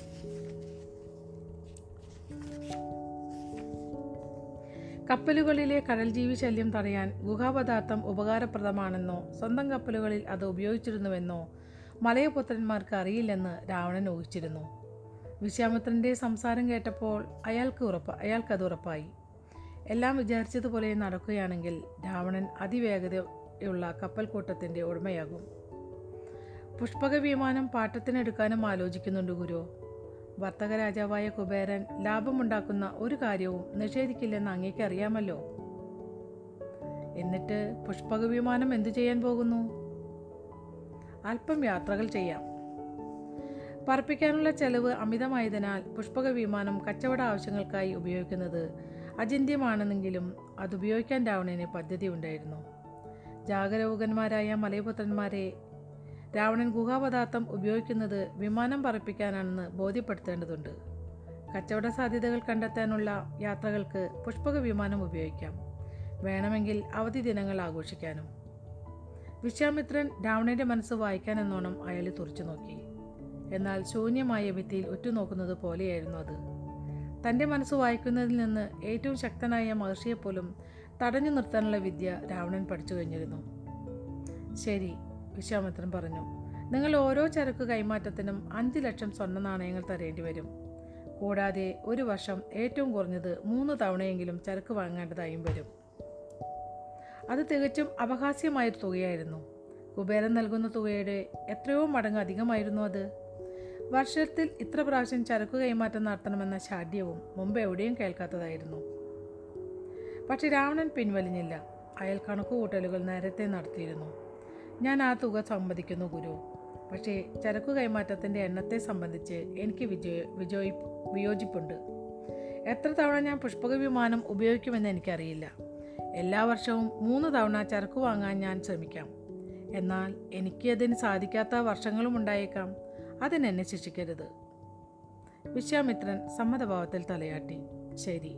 കപ്പലുകളിലെ കടൽജീവി ശല്യം തടയാൻ ഗുഹാപദാർത്ഥം ഉപകാരപ്രദമാണെന്നോ സ്വന്തം കപ്പലുകളിൽ അത് ഉപയോഗിച്ചിരുന്നുവെന്നോ മലയപുത്രന്മാർക്ക് അറിയില്ലെന്ന് രാവണൻ ഊഹിച്ചിരുന്നു. വിശ്വാമിത്രന്റെ സംസാരം കേട്ടപ്പോൾ അയാൾക്ക് ഉറപ്പ് അയാൾക്കത് ഉറപ്പായി. എല്ലാം വിചാരിച്ചതുപോലെ നടക്കുകയാണെങ്കിൽ രാവണൻ അതിവേഗതയുള്ള കപ്പൽക്കൂട്ടത്തിന്റെ ഉടമയാകും. പുഷ്പക വിമാനം പാട്ടത്തിനെടുക്കാനും ആലോചിക്കുന്നുണ്ട് ഗുരു. വർത്തക രാജാവായ കുബേരൻ ലാഭമുണ്ടാക്കുന്ന ഒരു കാര്യവും നിഷേധിക്കില്ലെന്ന് അങ്ങേക്ക് അറിയാമല്ലോ. എന്നിട്ട് പുഷ്പക വിമാനം എന്തു ചെയ്യാൻ പോകുന്നു? അല്പം യാത്രകൾ ചെയ്യാം. പറപ്പിക്കാനുള്ള ചെലവ് അമിതമായതിനാൽ പുഷ്പക വിമാനം കച്ചവട ആവശ്യങ്ങൾക്കായി ഉപയോഗിക്കുന്നത് അചിന്യമാണെന്നെങ്കിലും അത് ഉപയോഗിക്കാൻ രാവണന് പദ്ധതി ഉണ്ടായിരുന്നു ജാഗരൂകന്മാരായ മലയപുത്രന്മാരെ രാവണൻ ഗുഹാപദാർത്ഥം ഉപയോഗിക്കുന്നത് വിമാനം പറപ്പിക്കാനാണെന്ന് ബോധ്യപ്പെടുത്തേണ്ടതുണ്ട്. കച്ചവട സാധ്യതകൾ കണ്ടെത്താനുള്ള യാത്രകൾക്ക് പുഷ്പക വിമാനം ഉപയോഗിക്കാം. വേണമെങ്കിൽ അവധി ദിനങ്ങൾ ആഘോഷിക്കാനും. വിശ്വാമിത്രൻ രാവണന്റെ മനസ്സ് വായിക്കാൻ എന്നോണം അയാളെ തുറച്ചു നോക്കി. എന്നാൽ ശൂന്യമായ ഭിത്തിയിൽ ഉറ്റുനോക്കുന്നത് പോലെയായിരുന്നു അത്. തന്റെ മനസ്സ് വായിക്കുന്നതിൽ നിന്ന് ഏറ്റവും ശക്തനായ മഹർഷിയെപ്പോലും തടഞ്ഞു നിർത്താനുള്ള വിദ്യ രാവണൻ പഠിച്ചു കഴിഞ്ഞിരുന്നു. ശരി വിശ്വാമിത്രൻ പറഞ്ഞു നിങ്ങൾ ഓരോ ചരക്ക് കൈമാറ്റത്തിനും അഞ്ച് ലക്ഷം സ്വർണ നാണയങ്ങൾ തരേണ്ടി വരും. കൂടാതെ ഒരു വർഷം ഏറ്റവും കുറഞ്ഞത് മൂന്ന് തവണയെങ്കിലും ചരക്ക് വാങ്ങേണ്ടതായും വരും. അത് തികച്ചും അപഹാസ്യമായ തുകയായിരുന്നു. കുബേരൻ നൽകുന്ന തുകയുടെ എത്രയോ മടങ്ങ് അധികമായിരുന്നു അത്. വർഷത്തിൽ ഇത്ര പ്രാവശ്യം ചരക്ക് കൈമാറ്റം നടത്തണമെന്ന ശാഠ്യവും മുമ്പ് എവിടെയും കേൾക്കാത്തതായിരുന്നു. പക്ഷെ രാവണൻ പിൻവലിഞ്ഞില്ല. അയാൾ കണക്കുകൂട്ടലുകൾ നേരത്തെ നടത്തിയിരുന്നു. ഞാൻ ആ തുക സമ്മതിക്കുന്നു ഗുരു. പക്ഷേ ചരക്കു കൈമാറ്റത്തിന്റെ എണ്ണത്തെ സംബന്ധിച്ച് എനിക്ക് വിജയ വിജയി വിയോജിപ്പുണ്ട്. എത്ര തവണ ഞാൻ പുഷ്പക വിമാനം ഉപയോഗിക്കുമെന്ന് എനിക്കറിയില്ല. എല്ലാ വർഷവും മൂന്ന് തവണ ചരക്ക് വാങ്ങാൻ ഞാൻ ശ്രമിക്കാം. എന്നാൽ എനിക്ക് അതിന് സാധിക്കാത്ത വർഷങ്ങളും ഉണ്ടായേക്കാം. അതിനെന്നെ ശിക്ഷിക്കരുത്. വിശ്വാമിത്രൻ സമ്മതഭാവത്തിൽ തലയാട്ടി. ശരി.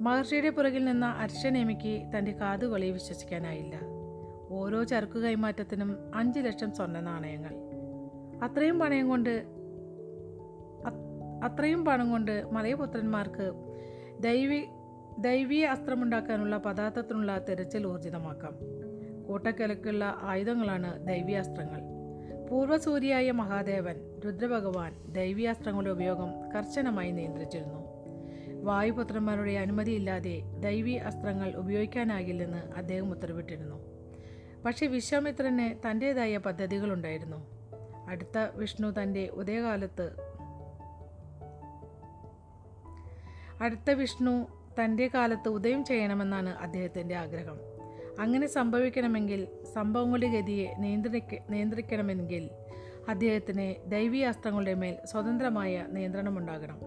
മഹർഷിയുടെ പുറകിൽ നിന്ന അർഷനേമിക്ക് തന്റെ കാതുകളെ വിശ്വസിക്കാനായില്ല. ഓരോ ചരക്ക് കൈമാറ്റത്തിനും അഞ്ച് ലക്ഷം സ്വർണ നാണയങ്ങൾ. അത്രയും പണയം കൊണ്ട് അത്രയും പണം കൊണ്ട് മലയപുത്രന്മാർക്ക് ദൈവി ദൈവീയ അസ്ത്രമുണ്ടാക്കാനുള്ള പദാർത്ഥത്തിനുള്ള തിരച്ചിൽ ഊർജിതമാക്കാം. കൂട്ടക്കിലക്കുള്ള ആയുധങ്ങളാണ് ദൈവീയാസ്ത്രങ്ങൾ. പൂർവസൂരിയായ മഹാദേവൻ രുദ്രഭഗവാൻ ദൈവീയാസ്ത്രങ്ങളുടെ ഉപയോഗം കർശനമായി നിയന്ത്രിച്ചിരുന്നു. വായുപുത്രന്മാരുടെ അനുമതിയില്ലാതെ ദൈവീ അസ്ത്രങ്ങൾ ഉപയോഗിക്കാനാകില്ലെന്ന് അദ്ദേഹം ഉത്തരവിട്ടിരുന്നു. പക്ഷേ വിശ്വാമിത്രന് തന്റേതായ പദ്ധതികളുണ്ടായിരുന്നു. അടുത്ത വിഷ്ണു തന്റെ ഉദയകാലത്ത് അടുത്ത വിഷ്ണു തന്റെ കാലത്ത് ഉദയം ചെയ്യണമെന്നാണ് അദ്ദേഹത്തിന്റെ ആഗ്രഹം. അങ്ങനെ സംഭവിക്കണമെങ്കിൽ സംഭവങ്ങളുടെ ഗതിയെ നിയന്ത്രിക്ക നിയന്ത്രിക്കണമെങ്കിൽ അദ്ദേഹത്തിന് ദൈവീയാസ്ത്രങ്ങളുടെ മേൽ സ്വതന്ത്രമായ നിയന്ത്രണമുണ്ടാകണം.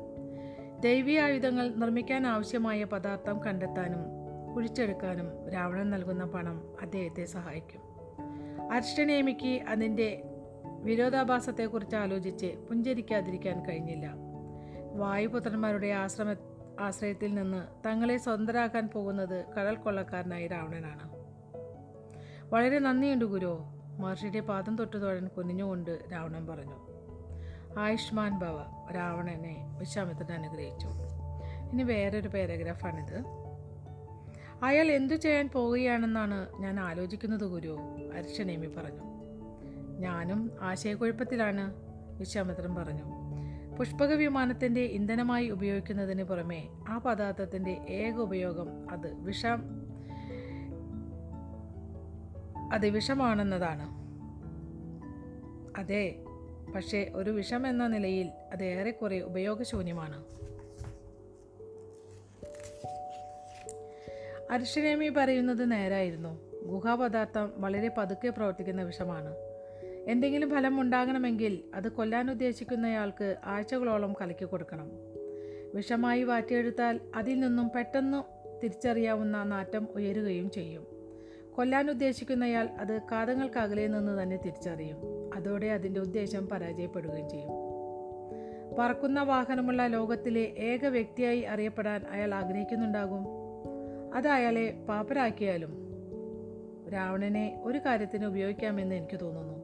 ദൈവീയ ആയുധങ്ങൾ നിർമ്മിക്കാൻ ആവശ്യമായ പദാർത്ഥം കണ്ടെത്താനും കുഴിച്ചെടുക്കാനും രാവണൻ നൽകുന്ന പണം അദ്ദേഹത്തെ സഹായിക്കും. അർഷ്ടനേമിക്ക് അതിന്റെ വിരോധാഭാസത്തെക്കുറിച്ച് ആലോചിച്ച് പുഞ്ചരിക്കാതിരിക്കാൻ കഴിഞ്ഞില്ല. വായുപുത്രന്മാരുടെ ആശ്രമ ആശ്രയത്തിൽ നിന്ന് തങ്ങളെ സ്വതന്ത്രരാക്കാൻ പോകുന്നത് കടൽ കൊള്ളക്കാരനായി രാവണനാണ്. വളരെ നന്ദിയുണ്ട് ഗുരു. മഹർഷിയുടെ പാദം തൊട്ടു തൊഴൻ കുനിഞ്ഞുകൊണ്ട് രാവണൻ പറഞ്ഞു ആയുഷ്മാൻ ഭവ രാവണനെ വിശ്വാമിത്രൻ അനുഗ്രഹിച്ചു. ഇനി വേറൊരു പാരഗ്രാഫാണിത് അയാൾ എന്തു ചെയ്യാൻ പോവുകയാണെന്നാണ് ഞാൻ ആലോചിക്കുന്നത് ഗുരു അരിശനേമി പറഞ്ഞു. ഞാനും ആശയക്കുഴപ്പത്തിലാണ് വിശ്വാമിത്രൻ പറഞ്ഞു. പുഷ്പക വിമാനത്തിന്റെ ഇന്ധനമായി ഉപയോഗിക്കുന്നതിന് പുറമെ ആ പദാർത്ഥത്തിന്റെ ഏക ഉപയോഗം അത് വിഷം അത് വിഷമാണെന്നതാണ്. അതെ പക്ഷേ ഒരു വിഷം എന്ന നിലയിൽ അത് ഏറെക്കുറെ ഉപയോഗശൂന്യമാണ്. അരിശനേമി പറയുന്നത് നേരായിരുന്നു. ഗുഹാപദാർത്ഥം വളരെ പതുക്കെ പ്രവർത്തിക്കുന്ന വിഷമാണ്. എന്തെങ്കിലും ഫലം ഉണ്ടാകണമെങ്കിൽ അത് കൊല്ലാൻ ഉദ്ദേശിക്കുന്നയാൾക്ക് ആഴ്ചകളോളം കലക്കി കൊടുക്കണം. വിഷമായി വാറ്റിയെടുത്താൽ അതിൽ നിന്നും പെട്ടെന്ന് തിരിച്ചറിയാവുന്ന നാറ്റം ഉയരുകയും ചെയ്യും. കൊല്ലാൻ ഉദ്ദേശിക്കുന്നയാൾ അത് കാതങ്ങൾക്കകലെ നിന്ന് തന്നെ തിരിച്ചറിയും. അതോടെ അതിന്റെ ഉദ്ദേശം പരാജയപ്പെടുകയും ചെയ്യും. പറക്കുന്ന വാഹനമുള്ള ലോകത്തിലെ ഏക വ്യക്തിയായി അറിയപ്പെടാൻ അയാൾ ആഗ്രഹിക്കുന്നുണ്ടാകും. അത് അയാളെ പാപ്പരാക്കിയാലും രാവണനെ ഒരു കാര്യത്തിന് ഉപയോഗിക്കാമെന്ന് എനിക്ക് തോന്നുന്നു.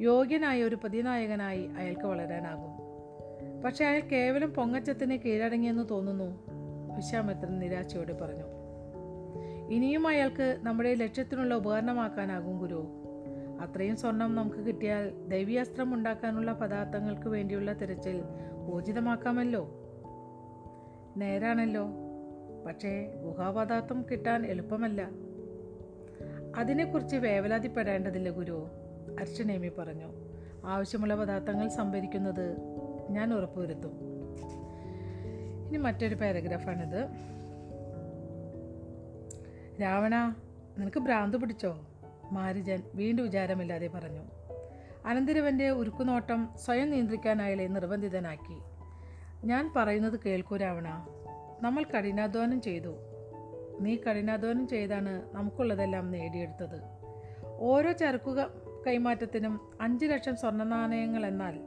യോഗ്യനായ ഒരു പ്രതിനായകനായി അയാൾക്ക് വളരാനാകും. പക്ഷെ അയാൾ കേവലം പൊങ്ങച്ചത്തിന് കീഴടങ്ങിയെന്ന് തോന്നുന്നു വിശ്വാമിത്രൻ നിരാശയോടെ പറഞ്ഞു. ഇനിയും അയാൾക്ക് നമ്മുടെ ലക്ഷ്യത്തിനുള്ള ഉപകരണമാക്കാനാകും ഗുരു. അത്രയും സ്വർണം നമുക്ക് കിട്ടിയാൽ ദൈവീയാസ്ത്രം ഉണ്ടാക്കാനുള്ള പദാർത്ഥങ്ങൾക്ക് വേണ്ടിയുള്ള തിരച്ചിൽ ഊർജിതമാക്കാമല്ലോ? നേരാണല്ലോ. പക്ഷേ ഗുഹാപദാർത്ഥം കിട്ടാൻ എളുപ്പമല്ല. അതിനെക്കുറിച്ച് വേവലാതിപ്പെടേണ്ടതില്ല ഗുരു അർച്ചനേമി പറഞ്ഞു. ആവശ്യമുള്ള പദാർത്ഥങ്ങൾ സംഭരിക്കുന്നത് ഞാൻ ഉറപ്പുവരുത്തും. ഇനി മറ്റൊരു പാരഗ്രാഫാണിത്. രാവണ നിനക്ക് ഭ്രാന്ത് പിടിച്ചോ? മാരിജൻ വീണ്ടും വിചാരമില്ലാതെ പറഞ്ഞു. അനന്തരവന്റെ ഉരുക്കുനോട്ടം സ്വയം നിയന്ത്രിക്കാനായാലേ നിർബന്ധിതനാക്കി. ഞാൻ പറയുന്നത് കേൾക്കൂ രാവണ. നമ്മൾ കഠിനാധ്വാനം ചെയ്തു. നീ കഠിനാധ്വാനം ചെയ്താണ് നമുക്കുള്ളതെല്ലാം നേടിയെടുത്തത്. ഓരോ ചരക്കുക കൈമാറ്റത്തിനും അഞ്ച് ലക്ഷം സ്വർണ നാണയങ്ങൾ എന്നാൽ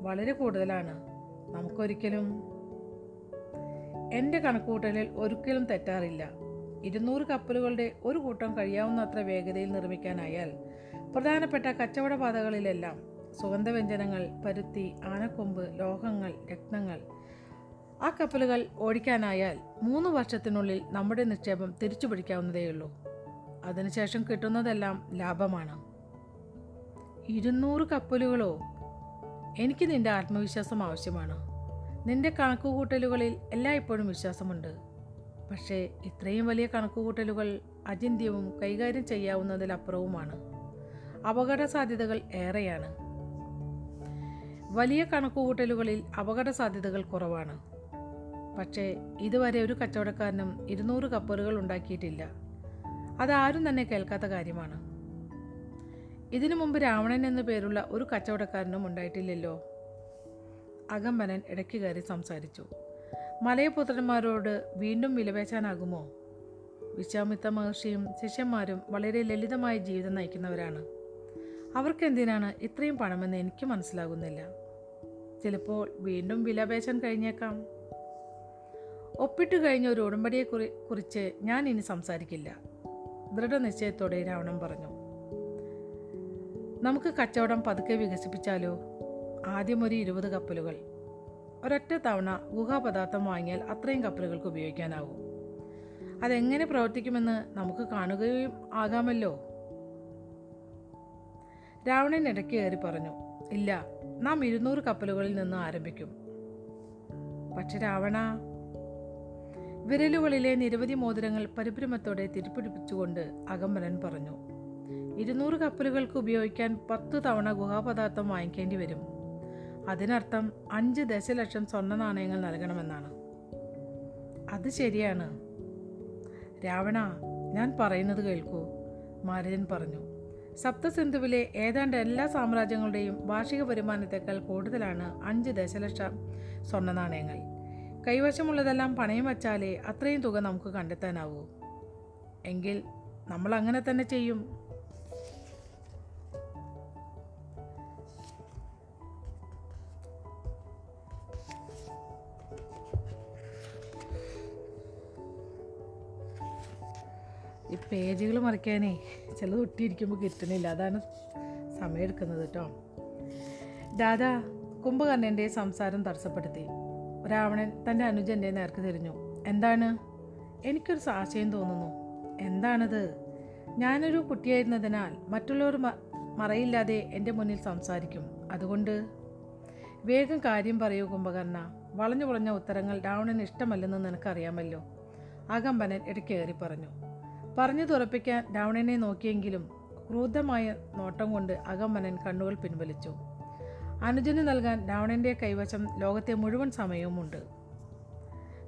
വളരെ കൂടുതലാണ്. നമുക്കൊരിക്കലും എന്റെ കണക്കുകൂട്ടലിൽ ഒരിക്കലും തെറ്റാറില്ല. ഇരുന്നൂറ് കപ്പലുകളുടെ ഒരു കൂട്ടം കഴിയാവുന്നത്ര വേഗതയിൽ നിർമ്മിക്കാനായാൽ പ്രധാനപ്പെട്ട കച്ചവടപാതകളിലെല്ലാം സുഗന്ധവ്യഞ്ജനങ്ങൾ പരുത്തി ആനക്കൊമ്പ് ലോഹങ്ങൾ രത്നങ്ങൾ ആ കപ്പലുകൾ ഓടിക്കാനായാൽ മൂന്ന് വർഷത്തിനുള്ളിൽ നമ്മുടെ നിക്ഷേപം തിരിച്ചു പിടിക്കാവുന്നതേയുള്ളൂ. അതിനുശേഷം കിട്ടുന്നതെല്ലാം ലാഭമാണ്. ഇരുന്നൂറ് കപ്പലുകളോ? എനിക്ക് നിന്റെ ആത്മവിശ്വാസം ആവശ്യമാണ്. നിന്റെ കണക്കുകൂട്ടലുകളിൽ എല്ലായ്പ്പോഴും വിശ്വാസമുണ്ട്. പക്ഷേ ഇത്രയും വലിയ കണക്കുകൂട്ടലുകൾ അചിന്ത്യവും കൈകാര്യം ചെയ്യാവുന്നതിലപ്പുറവുമാണ്. അപകട സാധ്യതകൾ ഏറെയാണ്. വലിയ കണക്കുകൂട്ടലുകളിൽ അപകട സാധ്യതകൾ കുറവാണ്. പക്ഷേ ഇതുവരെ ഒരു കച്ചവടക്കാരനും ഇരുന്നൂറ് കപ്പലുകൾ ഉണ്ടാക്കിയിട്ടില്ല. അതാരും തന്നെ കേൾക്കാത്ത കാര്യമാണ്. ഇതിനു മുമ്പ് രാവണൻ എന്നു പേരുള്ള ഒരു കച്ചവടക്കാരനും ഉണ്ടായിട്ടില്ലല്ലോ. അകമ്പനൻ ഇടയ്ക്ക് കയറി സംസാരിച്ചു. മലയപുത്രന്മാരോട് വീണ്ടും വിലപേശാനാകുമോ വിശ്വാമിത്ത മഹർഷിയും ശിഷ്യന്മാരും വളരെ ലളിതമായ ജീവിതം നയിക്കുന്നവരാണ്. അവർക്കെന്തിനാണ് ഇത്രയും പണമെന്ന് എനിക്ക് മനസ്സിലാകുന്നില്ല. ചിലപ്പോൾ വീണ്ടും വിലപേശാൻ കഴിഞ്ഞേക്കാം. ഒപ്പിട്ട് കഴിഞ്ഞ ഒരു ഉടമ്പടിയെ കുറി കുറിച്ച് ഞാൻ ഇനി സംസാരിക്കില്ല. ദൃഢനിശ്ചയത്തോടെ രാവണൻ പറഞ്ഞു. നമുക്ക് കച്ചവടം പതുക്കെ വികസിപ്പിച്ചാലോ? ആദ്യം ഒരു ഇരുപത് കപ്പലുകൾ. ഒരൊറ്റ തവണ ഗുഹാപദാർത്ഥം വാങ്ങിയാൽ അത്രയും കപ്പലുകൾക്ക് ഉപയോഗിക്കാനാവും. അതെങ്ങനെ പ്രവർത്തിക്കുമെന്ന് നമുക്ക് കാണുകയും ആകാമല്ലോ. രാവണൻ ഇടയ്ക്ക് കയറി പറഞ്ഞു. ഇല്ല നാം ഇരുന്നൂറ് കപ്പലുകളിൽ നിന്ന് ആരംഭിക്കും. പക്ഷെ രാവണ വിരലുകളിലെ നിരവധി മോതിരങ്ങൾ പരിഭ്രമത്തോടെ തിരിപ്പിടിപ്പിച്ചുകൊണ്ട് അകമ്പലൻ പറഞ്ഞു ഇരുന്നൂറ് കപ്പലുകൾക്ക് ഉപയോഗിക്കാൻ പത്ത് തവണ ഗുഹാപദാർത്ഥം വാങ്ങിക്കേണ്ടി വരും. അതിനർത്ഥം അഞ്ച് ദശലക്ഷം സ്വർണ നാണയങ്ങൾ നൽകണമെന്നാണ്. അത് ശരിയാണ്. രാവണ ഞാൻ പറയുന്നത് കേൾക്കൂ മാരജൻ പറഞ്ഞു. സപ്തസിന്ധുവിലെ ഏതാണ്ട് എല്ലാ സാമ്രാജ്യങ്ങളുടെയും വാർഷിക വരുമാനത്തേക്കാൾ കൂടുതലാണ് അഞ്ച് ദശലക്ഷം സ്വർണ നാണയങ്ങൾ. കൈവശമുള്ളതെല്ലാം പണയം വച്ചാലേ അത്രയും തുക നമുക്ക് കണ്ടെത്താനാവൂ. എങ്കിൽ നമ്മൾ അങ്ങനെ തന്നെ ചെയ്യും. ഈ പേജുകൾ മറിക്കാനേ ചിലത് ഒട്ടിയിരിക്കുമ്പോൾ കിട്ടുന്നില്ല. അതാണ് സമയമെടുക്കുന്നത് കേട്ടോ. ദാദാ കുംഭകർണന്റെ സംസാരം തടസ്സപ്പെടുത്തി. രാവണൻ തന്റെ അനുജന്റെ നേർക്ക് തിരിഞ്ഞു. എന്താണ്? എനിക്കൊരു സാശയം തോന്നുന്നു. എന്താണത്? ഞാനൊരു കുട്ടിയായിരുന്നതിനാൽ മറ്റുള്ളവർ മറയില്ലാതെ എന്റെ മുന്നിൽ സംസാരിക്കും. അതുകൊണ്ട്? വേഗം കാര്യം പറയൂ കുംഭകർണ. വളഞ്ഞു വളഞ്ഞ ഉത്തരങ്ങൾ രാവണന് ഇഷ്ടമല്ലെന്ന് നിനക്കറിയാമല്ലോ. അകമ്പനൻ ഇടയ്ക്കേറി പറഞ്ഞു. പറഞ്ഞു തുറപ്പിക്കാൻ രാവണനെ നോക്കിയെങ്കിലും ക്രൂദ്ധമായ നോട്ടം കൊണ്ട് അകമ്പനൻ കണ്ണുകൾ പിൻവലിച്ചു. അനുജന് നൽകാൻ രാവണന്റെ കൈവശം ലോകത്തെ മുഴുവൻ സമയവുമുണ്ട്.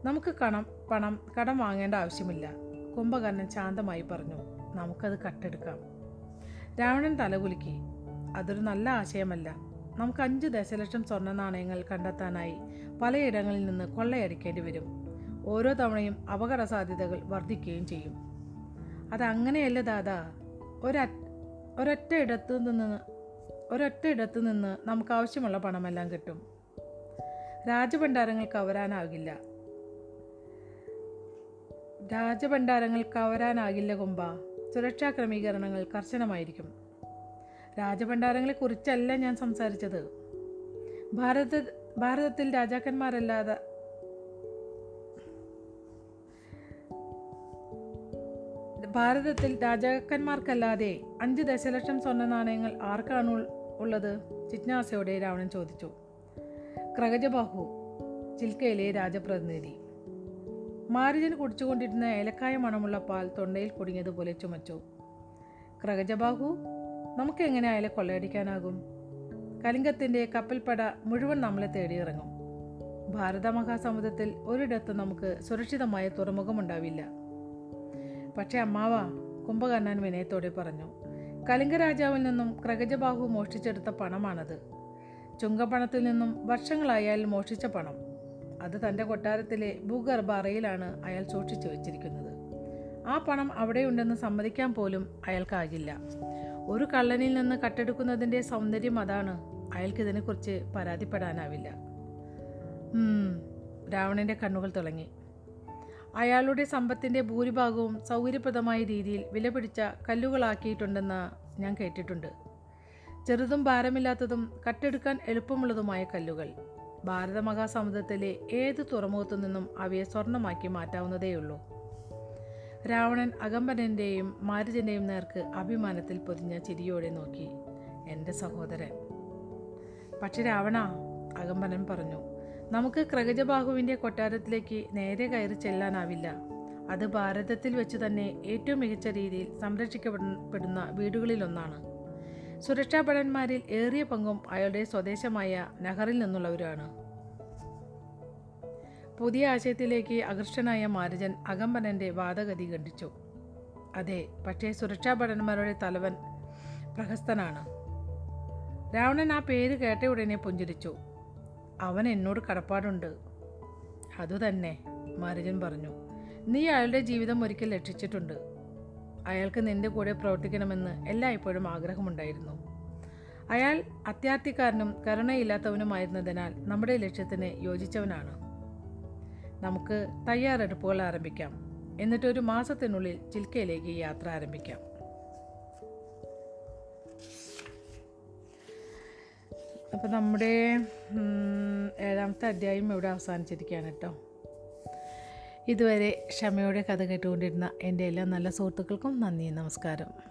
നമുക്ക് കണം പണം കടം വാങ്ങേണ്ട ആവശ്യമില്ല. കുംഭകർണൻ ശാന്തമായി പറഞ്ഞു നമുക്കത് കട്ടെടുക്കാം. രാവണൻ തലകുലുക്കി അതൊരു നല്ല ആശയമല്ല. നമുക്ക് അഞ്ച് ദശലക്ഷം സ്വർണ നാണയങ്ങൾ കണ്ടെത്താനായി പലയിടങ്ങളിൽ നിന്ന് കൊള്ളയടിക്കേണ്ടി വരും. ഓരോ തവണയും അപകട സാധ്യതകൾ വർദ്ധിക്കുകയും ചെയ്യും. അതങ്ങനെയല്ല ദാദാ. ഒരറ്റ ഇടത്തു നിന്ന് ഒരൊറ്റ ഇടത്തു നിന്ന് നമുക്ക് ആവശ്യമുള്ള പണമെല്ലാം കിട്ടും. രാജഭണ്ഡാരങ്ങൾ കവരാനാകില്ല. രാജഭണ്ഡാരങ്ങൾ കവരാനാകില്ല കുമ്പ. സുരക്ഷാ ക്രമീകരണങ്ങൾ കർശനമായിരിക്കും. രാജഭണ്ഡാരങ്ങളെ കുറിച്ചല്ല ഞാൻ സംസാരിച്ചത്. ഭാരത ഭാരതത്തിൽ രാജാക്കന്മാരല്ലാതെ ഭാരതത്തിൽ രാജാക്കന്മാർക്കല്ലാതെ അഞ്ച് ദശലക്ഷം സ്വർണ നാണയങ്ങൾ ആർക്കാണ് ഉള്ളത് ജിജ്ഞാസയോടെ രാവണൻ ചോദിച്ചു. ക്രഗജബാഹു ചിൽക്കയിലെ രാജപ്രതിനിധി. മാരിജൻ കുടിച്ചുകൊണ്ടിരുന്ന ഏലക്കായ മണമുള്ള പാൽ തൊണ്ടയിൽ കുടുങ്ങിയതുപോലെ ചുമച്ചു. ക്രഗജബാഹു നമുക്ക് എങ്ങനെ അയാളെ കൊള്ളയടിക്കാനാകും? കലിംഗത്തിന്റെ കപ്പൽപ്പട മുഴുവൻ നമ്മളെ തേടിയിറങ്ങും. ഭാരത മഹാസമുദ്രത്തിൽ ഒരിടത്തും നമുക്ക് സുരക്ഷിതമായ തുറമുഖമുണ്ടാവില്ല. പക്ഷേ അമ്മാവ കുംഭകർണൻ വിനയത്തോടെ പറഞ്ഞു. കലിംഗ രാജാവിൽ നിന്നും ക്രഗജബാഹു മോഷ്ടിച്ചെടുത്ത പണമാണത്. ചുങ്കപ്പണത്തിൽ നിന്നും വർഷങ്ങളായാൽ മോഷ്ടിച്ച പണം. അത് തന്റെ കൊട്ടാരത്തിലെ ഭൂഗർഭ അറയിലാണ് അയാൾ സൂക്ഷിച്ചു വച്ചിരിക്കുന്നത്. ആ പണം അവിടെയുണ്ടെന്ന് സമ്മതിക്കാൻ പോലും അയാൾക്കാകില്ല. ഒരു കള്ളനിൽ നിന്ന് കട്ടെടുക്കുന്നതിന്റെ സൗന്ദര്യം അതാണ് അയാൾക്ക് ഇതിനെക്കുറിച്ച് പരാതിപ്പെടാനാവില്ല രാവണന്റെ കണ്ണുകൾ തിളങ്ങി. അയാളുടെ സമ്പത്തിന്റെ ഭൂരിഭാഗവും സൗകര്യപ്രദമായ രീതിയിൽ വിലപിടിച്ച കല്ലുകളാക്കിയിട്ടുണ്ടെന്ന് ഞാൻ കേട്ടിട്ടുണ്ട്. ചെറുതും ഭാരമില്ലാത്തതും കട്ടെടുക്കാൻ എളുപ്പമുള്ളതുമായ കല്ലുകൾ. ഭാരതമഹാസമുദ്രത്തിലെ ഏത് തുറമുഖത്തു നിന്നും അവയെ സ്വർണമാക്കി മാറ്റാവുന്നതേയുള്ളൂ. രാവണൻ അകമ്പനന്റെയും മാരുജന്റെയും നേർക്ക് അഭിമാനത്തിൽ പൊതിഞ്ഞ ചിരിയോടെ നോക്കി. എന്റെ സഹോദരൻ. പക്ഷെ രാവണ അകമ്പനൻ പറഞ്ഞു. നമുക്ക് ക്രഗജബാഹുവിന്റെ കൊട്ടാരത്തിലേക്ക് നേരെ കയറി ചെല്ലാനാവില്ല. അത് ഭാരതത്തിൽ വെച്ച് തന്നെ ഏറ്റവും മികച്ച രീതിയിൽ സംരക്ഷിക്കപ്പെടുന്ന വീടുകളിലൊന്നാണ്. സുരക്ഷാ ഭടന്മാരിൽ ഏറിയ പങ്കും അയാളുടെ സ്വദേശമായ നഹറിൽ നിന്നുള്ളവരാണ്. പുതിയ ആശയത്തിലേക്ക് അകൃഷ്ടനായ മാരജൻ അകമ്പനന്റെ വാദഗതി ഖണ്ഡിച്ചു. അതെ പക്ഷേ സുരക്ഷാ ഭടന്മാരുടെ തലവൻ പ്രഹസ്തനാണ്. രാവണൻ ആ പേര് കേട്ട ഉടനെ പുഞ്ചിരിച്ചു. അവൻ എന്നോട് കടപ്പാടുണ്ട്. അതുതന്നെ മാരുജൻ പറഞ്ഞു. നീ അയാളുടെ ജീവിതം ഒരിക്കൽ രക്ഷിച്ചിട്ടുണ്ട്. അയാൾക്ക് നിന്റെ കൂടെ പ്രവർത്തിക്കണമെന്ന് എല്ലായ്പ്പോഴും ആഗ്രഹമുണ്ടായിരുന്നു. അയാൾ അത്യാർത്ഥിക്കാരനും കരുണയില്ലാത്തവനുമായിരുന്നതിനാൽ നമ്മുടെ ലക്ഷ്യത്തിന് യോജിച്ചവനാണ്. നമുക്ക് തയ്യാറെടുപ്പുകൾ ആരംഭിക്കാം. എന്നിട്ടൊരു മാസത്തിനുള്ളിൽ ചിൽക്കയിലേക്ക് യാത്ര ആരംഭിക്കാം. അപ്പോൾ നമ്മുടെ ഏഴാമത്തെ അധ്യായം ഇവിടെ അവസാനിച്ചിരിക്കുകയാണ് കേട്ടോ. ഇതുവരെ ക്ഷമയോടെ കഥ കേട്ടുകൊണ്ടിരുന്ന എന്റെ എല്ലാ നല്ല സുഹൃത്തുക്കൾക്കും നന്ദി നമസ്കാരം.